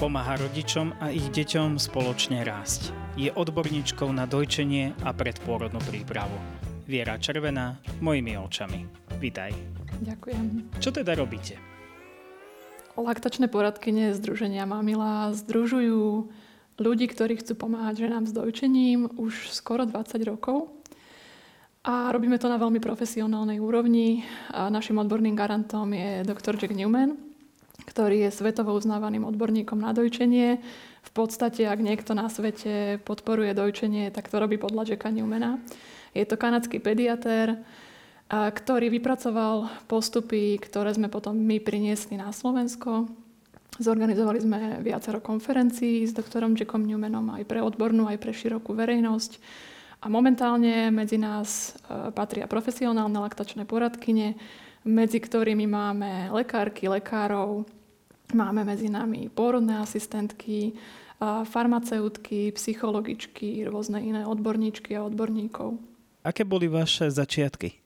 Pomáha rodičom a ich deťom spoločne rásť. Je odborníčkou na dojčenie a predpôrodnú prípravu. Viera Červená, mojimi očami. Vítaj. Ďakujem. Čo teda robíte? Laktačné poradkyne Združenia Mamila združujú ľudí, ktorí chcú pomáhať ženám s dojčením už skoro 20 rokov. A robíme to na veľmi profesionálnej úrovni. A našim odborným garantom je doktor Jack Newman, ktorý je svetovo uznávaným odborníkom na dojčenie. V podstate, ak niekto na svete podporuje dojčenie, tak to robí podľa Jacka Newmana. Je to kanadský pediatér, ktorý vypracoval postupy, ktoré sme potom my priniesli na Slovensko. Zorganizovali sme viacero konferencií s doktorom Jackom Newmanom aj pre odbornú, aj pre širokú verejnosť. A momentálne medzi nás e, patria profesionálne laktačné poradkyne, medzi ktorými máme lekárky, lekárov, máme medzi nami pôrodné asistentky, farmaceutky, psychologičky, rôzne iné odborníčky a odborníkov. Aké boli vaše začiatky?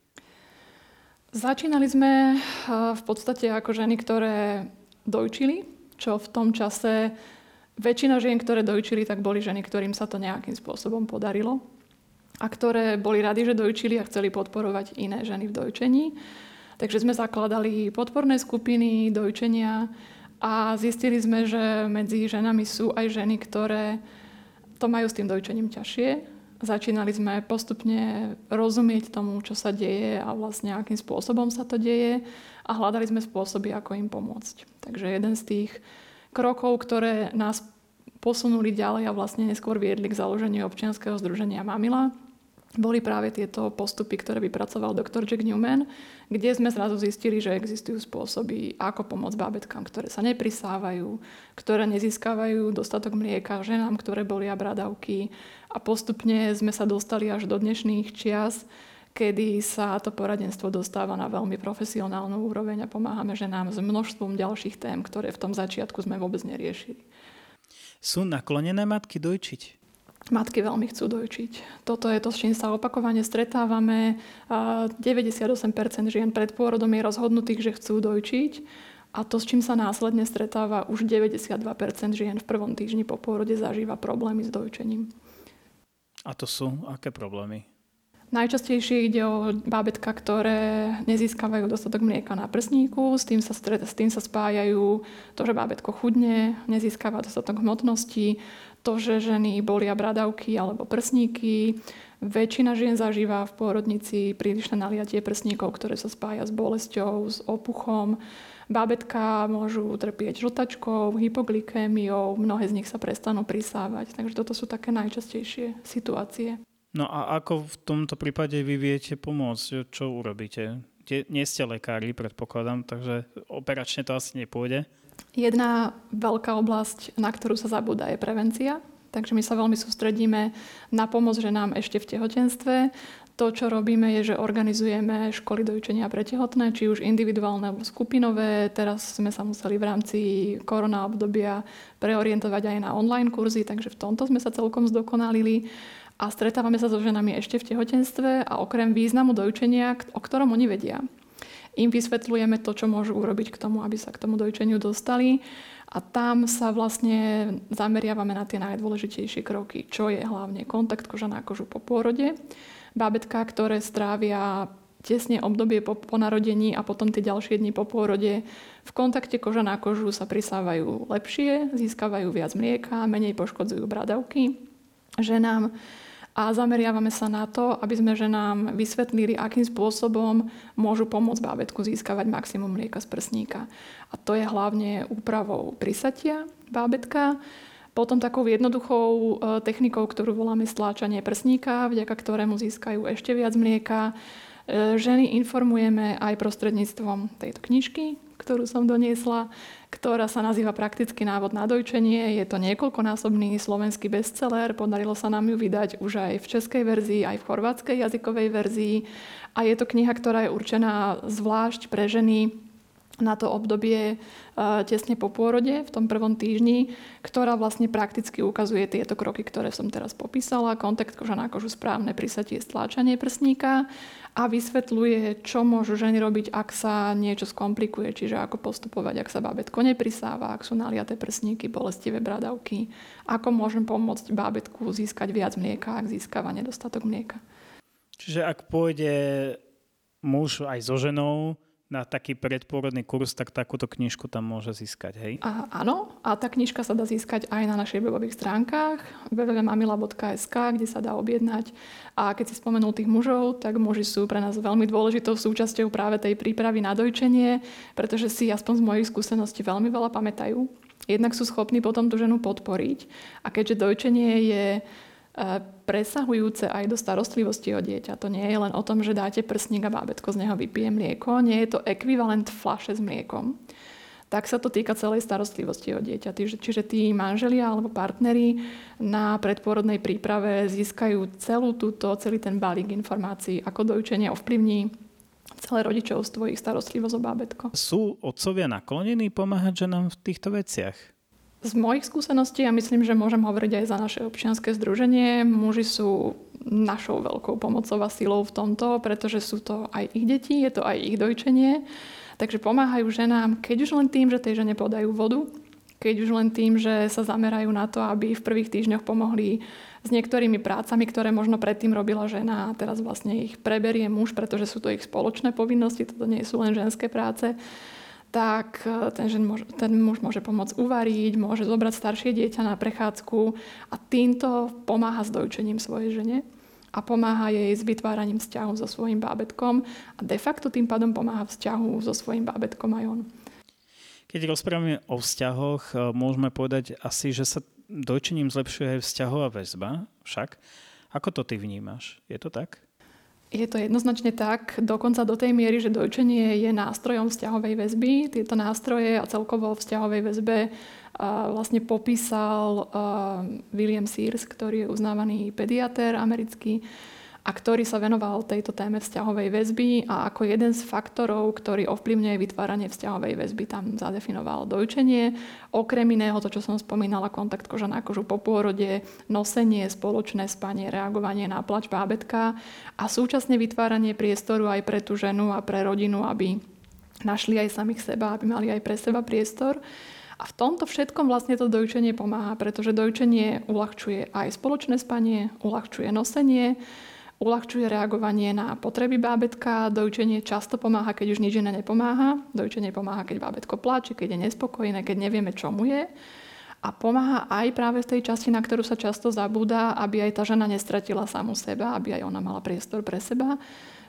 Začínali sme v podstate ako ženy, ktoré dojčili, čo v tom čase väčšina žien, ktoré dojčili, tak boli ženy, ktorým sa to nejakým spôsobom podarilo a ktoré boli radi, že dojčili a chceli podporovať iné ženy v dojčení. Takže sme zakladali podporné skupiny dojčenia a zistili sme, že medzi ženami sú aj ženy, ktoré to majú s tým dojčením ťažšie. Začínali sme postupne rozumieť tomu, čo sa deje a vlastne akým spôsobom sa to deje a hľadali sme spôsoby, ako im pomôcť. Takže jeden z tých krokov, ktoré nás posunuli ďalej a vlastne neskôr viedli k založeniu občianskeho združenia Mamila, boli práve tieto postupy, ktoré vypracoval doktor Jack Newman, kde sme zrazu zistili, že existujú spôsoby, ako pomôcť bábetkám, ktoré sa neprisávajú, ktoré nezískavajú dostatok mlieka, ženám, ktoré bolia bradavky a postupne sme sa dostali až do dnešných čias, kedy sa to poradenstvo dostáva na veľmi profesionálnu úroveň a pomáhame ženám s množstvom ďalších tém, ktoré v tom začiatku sme vôbec neriešili. Sú naklonené matky dojčiť? Matky veľmi chcú dojčiť. Toto je to, s čím sa opakovane stretávame. 98% žien pred pôrodom je rozhodnutých, že chcú dojčiť. A to, s čím sa následne stretáva, už 92% žien v prvom týždni po pôrode zažíva problémy s dojčením. A to sú aké problémy? Najčastejšie ide o bábetka, ktoré nezískavajú dostatok mlieka na prsníku, s tým sa, stret, s tým sa spájajú to, že bábetko chudne, nezískava dostatok hmotnosti, to, že ženy bolia bradavky alebo prsníky. Väčšina žien zažíva v pôrodnici prílišné naliatie prsníkov, ktoré sa spája s bolesťou, s opuchom. Bábetka môžu trpieť žltačkou, hypoglykémiou, mnohé z nich sa prestanú prisávať. Takže toto sú také najčastejšie situácie. No a ako v tomto prípade vy viete pomôcť? Čo urobíte? Nie ste lekári, predpokladám, takže operačne to asi nepôjde. Jedna veľká oblasť, na ktorú sa zabúda, je prevencia. Takže my sa veľmi sústredíme na pomoc ženám ešte v tehotenstve. To, čo robíme, je, že organizujeme školy dojčenia pre tehotné, či už individuálne alebo skupinové. Teraz sme sa museli v rámci korona obdobia preorientovať aj na online kurzy, takže v tomto sme sa celkom zdokonalili. A stretávame sa so ženami ešte v tehotenstve a okrem významu dojčenia, o ktorom oni vedia, im vysvetľujeme to, čo môžu urobiť k tomu, aby sa k tomu dojčeniu dostali. A tam sa vlastne zameriavame na tie najdôležitejšie kroky, čo je hlavne kontakt koža na kožu po pôrode. Bábetka, ktoré strávia tesne obdobie po, po narodení a potom tie ďalšie dni po pôrode v kontakte koža na kožu sa prisávajú lepšie, získavajú viac mlieka, menej poškodzujú bradavky ženám a zameriavame sa na to, aby sme ženám vysvetlili, akým spôsobom môžu pomôcť bábetku získavať maximum mlieka z prsníka. A to je hlavne úpravou prisatia bábetka, potom takou jednoduchou e, technikou, ktorú voláme stláčanie prsníka, vďaka ktorému získajú ešte viac mlieka. E, ženy informujeme aj prostredníctvom tejto knižky, ktorú som doniesla, ktorá sa nazýva Praktický návod na dojčenie. Je to niekoľkonásobný slovenský bestseller. Podarilo sa nám ju vydať už aj v českej verzii, aj v chorvátskej jazykovej verzii. A je to kniha, ktorá je určená zvlášť pre ženy, na to obdobie tesne po pôrode v tom prvom týždni, ktorá vlastne prakticky ukazuje tieto kroky, ktoré som teraz popísala. Kontakt koža na kožu, správne prisatie, stláčanie prsníka a vysvetľuje, čo môžu ženy robiť, ak sa niečo skomplikuje, čiže ako postupovať, ak sa bábetko neprisáva, ak sú naliaté prsníky, bolestivé bradavky, ako môžem pomôcť bábetku získať viac mlieka, ak získava nedostatok mlieka. Čiže ak pôjde muž aj so ženou, na taký predpôrodný kurz, tak takúto knižku tam môže získať, hej? A, áno, a tá knižka sa dá získať aj na našich webových stránkach www.mamila.sk, kde sa dá objednať. A keď si spomenul tých mužov, tak muži sú pre nás veľmi dôležitou súčasťou práve tej prípravy na dojčenie, pretože si aspoň z mojich skúseností veľmi veľa pamätajú. Jednak sú schopní potom tú ženu podporiť. A keďže dojčenie je presahujúce aj do starostlivosti o dieťa. To nie je len o tom, že dáte prsník a bábetko z neho vypije mlieko. Nie je to ekvivalent flaše s mliekom. Tak sa to týka celej starostlivosti o dieťa. Čiže tí manželia alebo partneri na predpôrodnej príprave získajú celú túto, celý ten balík informácií, ako dojčenie ovplyvní celé rodičovstvo, ich starostlivosť o bábetko. Sú otcovia naklonení pomáhať ženám v týchto veciach? Z mojich skúseností, ja myslím, že môžem hovoriť aj za naše občianske združenie, muži sú našou veľkou pomocou a silou v tomto, pretože sú to aj ich deti, je to aj ich dojčenie. Takže pomáhajú ženám, keď už len tým, že tej žene podajú vodu, keď už len tým, že sa zamerajú na to, aby v prvých týždňoch pomohli s niektorými prácami, ktoré možno predtým robila žena a teraz vlastne ich preberie muž, pretože sú to ich spoločné povinnosti, toto nie sú len ženské práce tak e, ten, žen môže, ten muž môže pomôcť uvariť, môže zobrať staršie dieťa na prechádzku a týmto pomáha s dojčením svojej žene a pomáha jej s vytváraním vzťahu so svojím bábetkom a de facto tým pádom pomáha vzťahu so svojím bábetkom aj on. Keď rozprávame o vzťahoch, e, môžeme povedať asi, že sa dojčením zlepšuje aj vzťahová väzba, však. Ako to ty vnímaš? Je to tak? Je to jednoznačne tak, dokonca do tej miery, že dojčenie je nástrojom vzťahovej väzby. Tieto nástroje a celkovo vzťahovej väzbe vlastne popísal William Sears, ktorý je uznávaný pediatér americký a ktorý sa venoval tejto téme vzťahovej väzby a ako jeden z faktorov, ktorý ovplyvňuje vytváranie vzťahovej väzby, tam zadefinoval dojčenie. Okrem iného to, čo som spomínala, kontakt koža na kožu po pôrode, nosenie, spoločné spanie, reagovanie na plač bábetka a súčasne vytváranie priestoru aj pre tú ženu a pre rodinu, aby našli aj samých seba, aby mali aj pre seba priestor. A v tomto všetkom vlastne to dojčenie pomáha, pretože dojčenie uľahčuje aj spoločné spanie, uľahčuje nosenie, uľahčuje reagovanie na potreby bábetka, dojčenie často pomáha, keď už nič iné nepomáha, dojčenie pomáha, keď bábetko pláče, keď je nespokojné, keď nevieme, čo mu je. A pomáha aj práve v tej časti, na ktorú sa často zabúda, aby aj tá žena nestratila samu seba, aby aj ona mala priestor pre seba,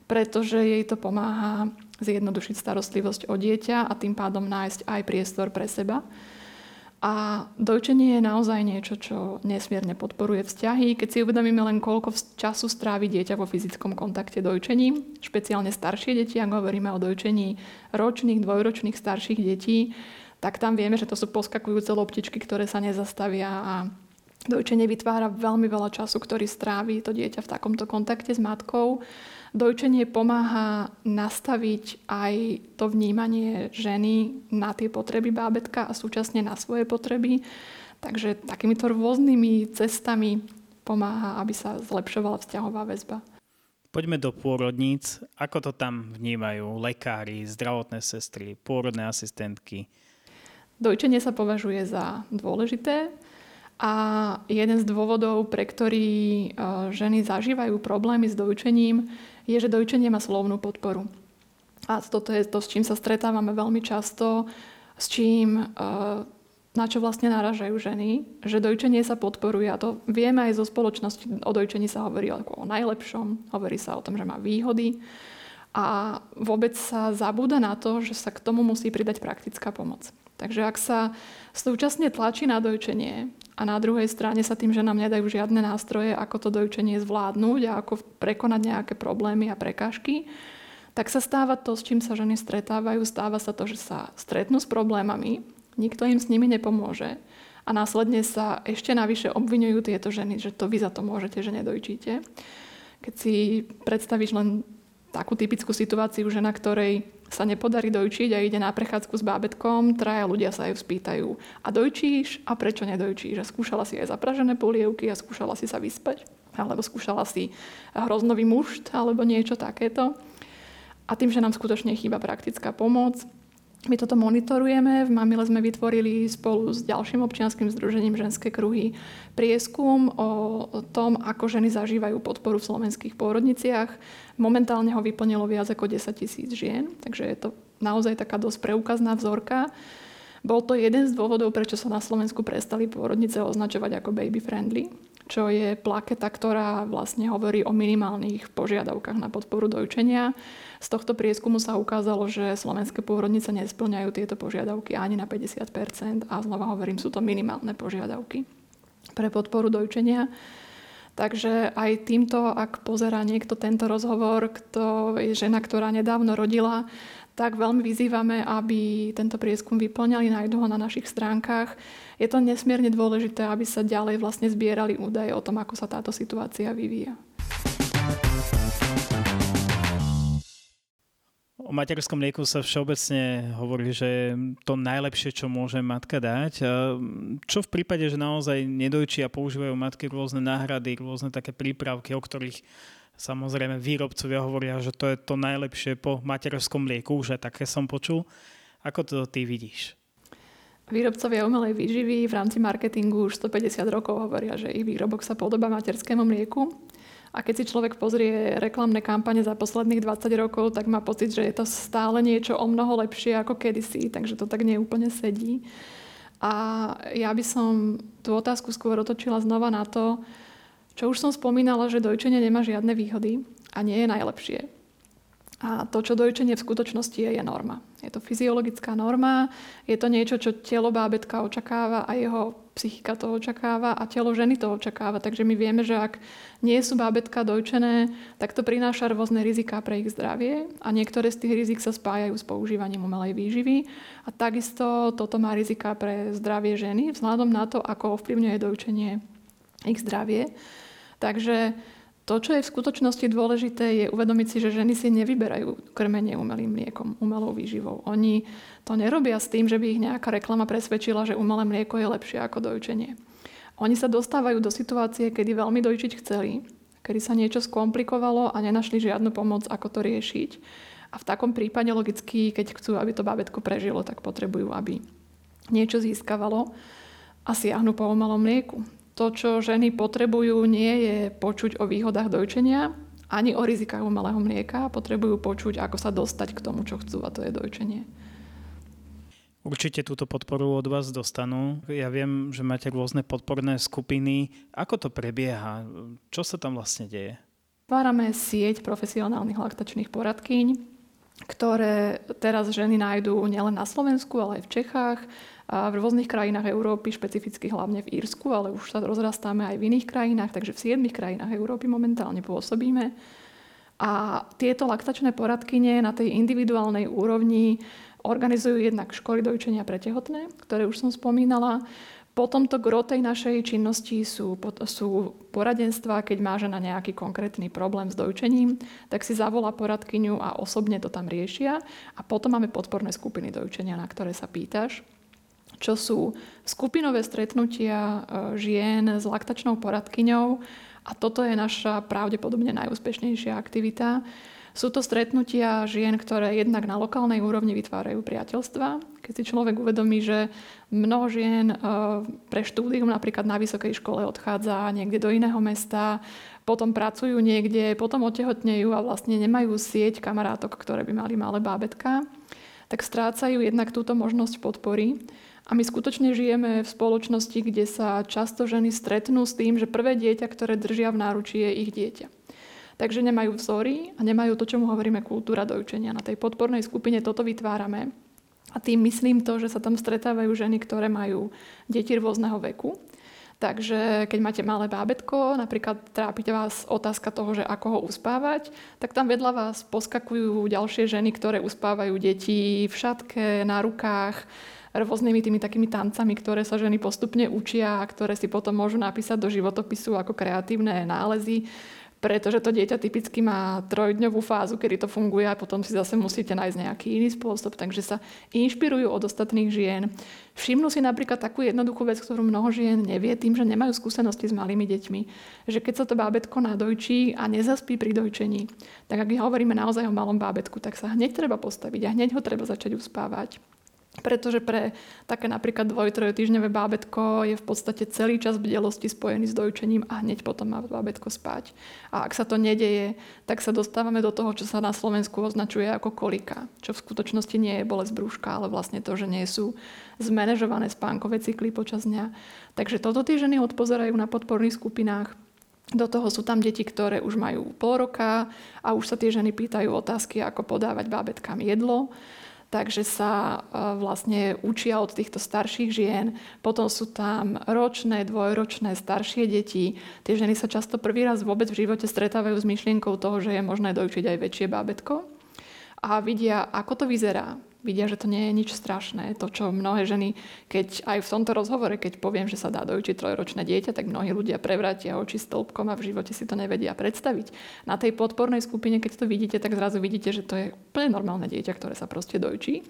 pretože jej to pomáha zjednodušiť starostlivosť o dieťa a tým pádom nájsť aj priestor pre seba. A dojčenie je naozaj niečo, čo nesmierne podporuje vzťahy. Keď si uvedomíme len, koľko času strávi dieťa vo fyzickom kontakte dojčením, špeciálne staršie deti, ak hovoríme o dojčení ročných, dvojročných starších detí, tak tam vieme, že to sú poskakujúce loptičky, ktoré sa nezastavia a dojčenie vytvára veľmi veľa času, ktorý strávi to dieťa v takomto kontakte s matkou. Dojčenie pomáha nastaviť aj to vnímanie ženy na tie potreby bábetka a súčasne na svoje potreby. Takže takýmito rôznymi cestami pomáha, aby sa zlepšovala vzťahová väzba. Poďme do pôrodníc. Ako to tam vnímajú lekári, zdravotné sestry, pôrodné asistentky? Dojčenie sa považuje za dôležité a jeden z dôvodov, pre ktorý e, ženy zažívajú problémy s dojčením, je, že dojčenie má slovnú podporu. A toto je to, s čím sa stretávame veľmi často, s čím, eh, na čo vlastne naražajú ženy, že dojčenie sa podporuje a to vieme aj zo spoločnosti, o dojčení sa hovorí ako o najlepšom, hovorí sa o tom, že má výhody a vôbec sa zabúda na to, že sa k tomu musí pridať praktická pomoc. Takže ak sa súčasne tlačí na dojčenie a na druhej strane sa tým, že nám nedajú žiadne nástroje, ako to dojčenie zvládnuť a ako prekonať nejaké problémy a prekážky, tak sa stáva to, s čím sa ženy stretávajú. Stáva sa to, že sa stretnú s problémami, nikto im s nimi nepomôže a následne sa ešte navyše obvinujú tieto ženy, že to vy za to môžete, že nedojčíte. Keď si predstavíš len takú typickú situáciu, žena, ktorej sa nepodarí dojčiť a ide na prechádzku s bábetkom, traja ľudia sa ju spýtajú, a dojčíš? A prečo nedojčíš? A skúšala si aj zapražené polievky a skúšala si sa vyspať? Alebo skúšala si hroznový mušt alebo niečo takéto? A tým, že nám skutočne chýba praktická pomoc, my toto monitorujeme. V Mamile sme vytvorili spolu s ďalším občianským združením Ženské kruhy prieskum o tom, ako ženy zažívajú podporu v slovenských pôrodniciach. Momentálne ho vyplnilo viac ako 10 tisíc žien, takže je to naozaj taká dosť preukazná vzorka. Bol to jeden z dôvodov, prečo sa na Slovensku prestali pôrodnice označovať ako baby friendly čo je plaketa, ktorá vlastne hovorí o minimálnych požiadavkách na podporu dojčenia. Z tohto prieskumu sa ukázalo, že slovenské pôrodnice nesplňajú tieto požiadavky ani na 50% a znova hovorím, sú to minimálne požiadavky pre podporu dojčenia. Takže aj týmto, ak pozerá niekto tento rozhovor, kto je žena, ktorá nedávno rodila, tak veľmi vyzývame, aby tento prieskum vyplňali, nájdu ho na našich stránkach. Je to nesmierne dôležité, aby sa ďalej vlastne zbierali údaje o tom, ako sa táto situácia vyvíja. O materskom mlieku sa všeobecne hovorí, že to najlepšie, čo môže matka dať. Čo v prípade, že naozaj nedojčí a používajú matky rôzne náhrady, rôzne také prípravky, o ktorých Samozrejme, výrobcovia hovoria, že to je to najlepšie po materskom mlieku, že také som počul. Ako to ty vidíš? Výrobcovia umelej výživy v rámci marketingu už 150 rokov hovoria, že ich výrobok sa podobá materskému mlieku. A keď si človek pozrie reklamné kampane za posledných 20 rokov, tak má pocit, že je to stále niečo o mnoho lepšie ako kedysi, takže to tak neúplne sedí. A ja by som tú otázku skôr otočila znova na to, čo už som spomínala, že dojčenie nemá žiadne výhody a nie je najlepšie. A to, čo dojčenie v skutočnosti je, je norma. Je to fyziologická norma, je to niečo, čo telo bábetka očakáva a jeho psychika to očakáva a telo ženy to očakáva. Takže my vieme, že ak nie sú bábetka dojčené, tak to prináša rôzne riziká pre ich zdravie a niektoré z tých rizik sa spájajú s používaním umelej výživy. A takisto toto má rizika pre zdravie ženy vzhľadom na to, ako ovplyvňuje dojčenie ich zdravie. Takže to, čo je v skutočnosti dôležité, je uvedomiť si, že ženy si nevyberajú krmenie umelým mliekom, umelou výživou. Oni to nerobia s tým, že by ich nejaká reklama presvedčila, že umelé mlieko je lepšie ako dojčenie. Oni sa dostávajú do situácie, kedy veľmi dojčiť chceli, kedy sa niečo skomplikovalo a nenašli žiadnu pomoc, ako to riešiť. A v takom prípade logicky, keď chcú, aby to bábetko prežilo, tak potrebujú, aby niečo získavalo a siahnu po umelom mlieku to, čo ženy potrebujú, nie je počuť o výhodách dojčenia, ani o rizikách umelého mlieka. Potrebujú počuť, ako sa dostať k tomu, čo chcú, a to je dojčenie. Určite túto podporu od vás dostanú. Ja viem, že máte rôzne podporné skupiny. Ako to prebieha? Čo sa tam vlastne deje? Tvárame sieť profesionálnych laktačných poradkyň, ktoré teraz ženy nájdú nielen na Slovensku, ale aj v Čechách v rôznych krajinách Európy, špecificky hlavne v Írsku, ale už sa rozrastáme aj v iných krajinách, takže v siedmých krajinách Európy momentálne pôsobíme. A tieto laktačné poradkyne na tej individuálnej úrovni organizujú jednak školy dojčenia pre tehotné, ktoré už som spomínala. Potom to gro tej našej činnosti sú, sú poradenstva, keď má žena nejaký konkrétny problém s dojčením, tak si zavolá poradkyňu a osobne to tam riešia. A potom máme podporné skupiny dojčenia, na ktoré sa pýtaš čo sú skupinové stretnutia e, žien s laktačnou poradkyňou a toto je naša pravdepodobne najúspešnejšia aktivita. Sú to stretnutia žien, ktoré jednak na lokálnej úrovni vytvárajú priateľstva. Keď si človek uvedomí, že mnoho žien e, pre štúdium napríklad na vysokej škole odchádza niekde do iného mesta, potom pracujú niekde, potom otehotnejú a vlastne nemajú sieť kamarátok, ktoré by mali malé bábetka, tak strácajú jednak túto možnosť podpory. A my skutočne žijeme v spoločnosti, kde sa často ženy stretnú s tým, že prvé dieťa, ktoré držia v náručí, je ich dieťa. Takže nemajú vzory a nemajú to, čo mu hovoríme kultúra dojčenia. Na tej podpornej skupine toto vytvárame. A tým myslím to, že sa tam stretávajú ženy, ktoré majú deti rôzneho veku. Takže keď máte malé bábetko, napríklad trápite vás otázka toho, že ako ho uspávať, tak tam vedľa vás poskakujú ďalšie ženy, ktoré uspávajú deti v šatke, na rukách, rôznymi tými takými tancami, ktoré sa ženy postupne učia a ktoré si potom môžu napísať do životopisu ako kreatívne nálezy pretože to dieťa typicky má trojdňovú fázu, kedy to funguje a potom si zase musíte nájsť nejaký iný spôsob, takže sa inšpirujú od ostatných žien. Všimnú si napríklad takú jednoduchú vec, ktorú mnoho žien nevie tým, že nemajú skúsenosti s malými deťmi. Že keď sa to bábetko nadojčí a nezaspí pri dojčení, tak ak hovoríme naozaj o malom bábetku, tak sa hneď treba postaviť a hneď ho treba začať uspávať. Pretože pre také napríklad dvoj, týždňové bábetko je v podstate celý čas bdelosti spojený s dojčením a hneď potom má bábetko spať. A ak sa to nedeje, tak sa dostávame do toho, čo sa na Slovensku označuje ako kolika. Čo v skutočnosti nie je bolesť brúška, ale vlastne to, že nie sú zmanéžované spánkové cykly počas dňa. Takže toto tie ženy odpozerajú na podporných skupinách. Do toho sú tam deti, ktoré už majú pol roka a už sa tie ženy pýtajú otázky, ako podávať bábetkám jedlo takže sa e, vlastne učia od týchto starších žien. Potom sú tam ročné, dvojročné, staršie deti. Tie ženy sa často prvý raz vôbec v živote stretávajú s myšlienkou toho, že je možné dojčiť aj väčšie bábetko a vidia, ako to vyzerá vidia, že to nie je nič strašné. To, čo mnohé ženy, keď aj v tomto rozhovore, keď poviem, že sa dá dojčiť trojročné dieťa, tak mnohí ľudia prevrátia oči stĺpkom a v živote si to nevedia predstaviť. Na tej podpornej skupine, keď to vidíte, tak zrazu vidíte, že to je úplne normálne dieťa, ktoré sa proste dojčí.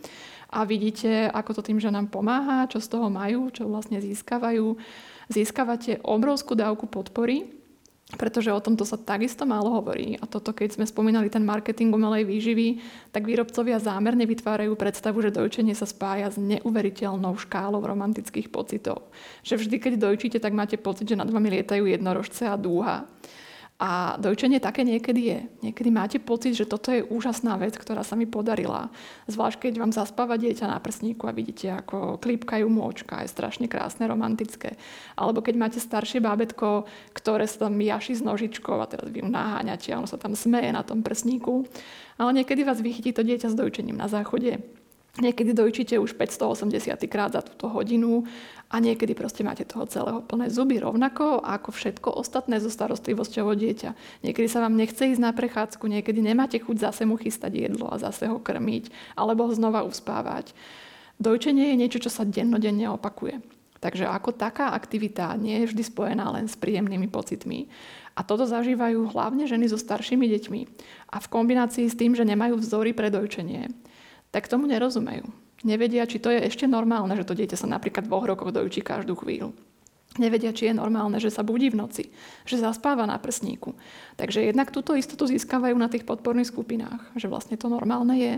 A vidíte, ako to tým, že nám pomáha, čo z toho majú, čo vlastne získavajú. Získavate obrovskú dávku podpory, pretože o tomto sa takisto málo hovorí. A toto, keď sme spomínali ten marketing umelej výživy, tak výrobcovia zámerne vytvárajú predstavu, že dojčenie sa spája s neuveriteľnou škálou romantických pocitov. Že vždy, keď dojčíte, tak máte pocit, že nad vami lietajú jednorožce a dúha. A dojčenie také niekedy je. Niekedy máte pocit, že toto je úžasná vec, ktorá sa mi podarila. Zvlášť, keď vám zaspáva dieťa na prsníku a vidíte, ako klípkajú môčka. Je strašne krásne, romantické. Alebo keď máte staršie bábetko, ktoré sa tam jaši s nožičkou a teraz vy ju naháňate a ono sa tam smeje na tom prsníku. Ale niekedy vás vychytí to dieťa s dojčením na záchode Niekedy dojčíte už 580 krát za túto hodinu a niekedy proste máte toho celého plné zuby rovnako ako všetko ostatné so starostlivosťou o dieťa. Niekedy sa vám nechce ísť na prechádzku, niekedy nemáte chuť zase mu chystať jedlo a zase ho krmiť alebo ho znova uspávať. Dojčenie je niečo, čo sa dennodenne opakuje. Takže ako taká aktivita nie je vždy spojená len s príjemnými pocitmi. A toto zažívajú hlavne ženy so staršími deťmi. A v kombinácii s tým, že nemajú vzory pre dojčenie tak tomu nerozumejú. Nevedia, či to je ešte normálne, že to dieťa sa napríklad v dvoch rokoch dojčí každú chvíľu. Nevedia, či je normálne, že sa budí v noci, že zaspáva na prsníku. Takže jednak túto istotu získavajú na tých podporných skupinách, že vlastne to normálne je.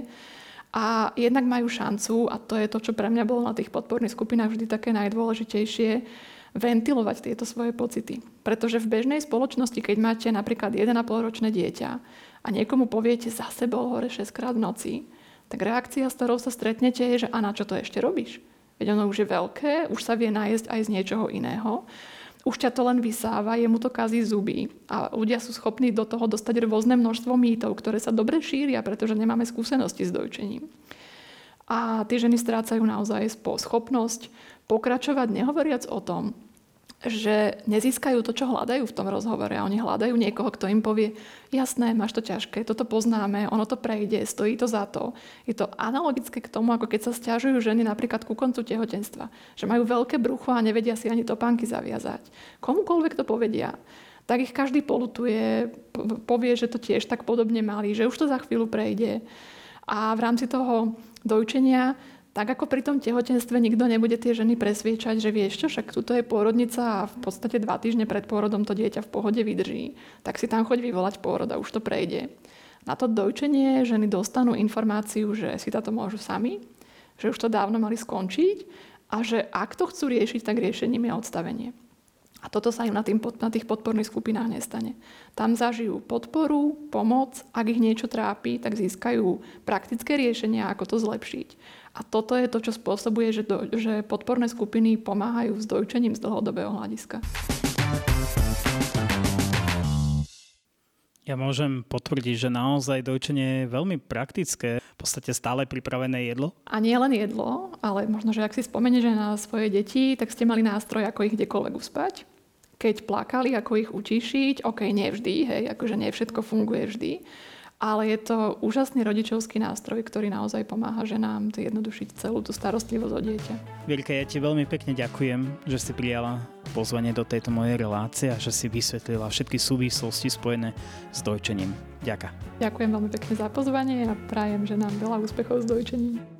A jednak majú šancu, a to je to, čo pre mňa bolo na tých podporných skupinách vždy také najdôležitejšie, ventilovať tieto svoje pocity. Pretože v bežnej spoločnosti, keď máte napríklad 1,5 ročné dieťa a niekomu poviete, zase bol hore 6 krát v noci, tak reakcia, s ktorou sa stretnete, je, že a na čo to ešte robíš? Veď ono už je veľké, už sa vie nájsť aj z niečoho iného. Už ťa to len vysáva, jemu to kazí zuby. A ľudia sú schopní do toho dostať rôzne množstvo mýtov, ktoré sa dobre šíria, pretože nemáme skúsenosti s dojčením. A tie ženy strácajú naozaj schopnosť pokračovať, nehovoriac o tom, že nezískajú to, čo hľadajú v tom rozhovore. A oni hľadajú niekoho, kto im povie, jasné, máš to ťažké, toto poznáme, ono to prejde, stojí to za to. Je to analogické k tomu, ako keď sa stiažujú ženy napríklad ku koncu tehotenstva. Že majú veľké brucho a nevedia si ani topánky zaviazať. Komukoľvek to povedia, tak ich každý polutuje, povie, že to tiež tak podobne mali, že už to za chvíľu prejde. A v rámci toho dojčenia tak ako pri tom tehotenstve nikto nebude tie ženy presviečať, že vieš čo, však tuto je pôrodnica a v podstate dva týždne pred pôrodom to dieťa v pohode vydrží, tak si tam choď vyvolať pôrod a už to prejde. Na to dojčenie ženy dostanú informáciu, že si táto môžu sami, že už to dávno mali skončiť a že ak to chcú riešiť, tak riešením je odstavenie. A toto sa im na, tým, na tých podporných skupinách nestane. Tam zažijú podporu, pomoc, ak ich niečo trápi, tak získajú praktické riešenia, ako to zlepšiť. A toto je to, čo spôsobuje, že, do, že podporné skupiny pomáhajú s dojčením z dlhodobého hľadiska. Ja môžem potvrdiť, že naozaj dojčenie je veľmi praktické, v podstate stále pripravené jedlo. A nie len jedlo, ale možno, že ak si spomeniete na svoje deti, tak ste mali nástroj, ako ich kdekoľvek uspať. Keď plakali, ako ich utíšiť, ok, nie vždy, hej, akože nie všetko funguje vždy ale je to úžasný rodičovský nástroj, ktorý naozaj pomáha ženám zjednodušiť celú tú starostlivosť o dieťa. Vierka, ja ti veľmi pekne ďakujem, že si prijala pozvanie do tejto mojej relácie a že si vysvetlila všetky súvislosti spojené s dojčením. Ďakujem. Ďakujem veľmi pekne za pozvanie a prajem, že nám veľa úspechov s dojčením.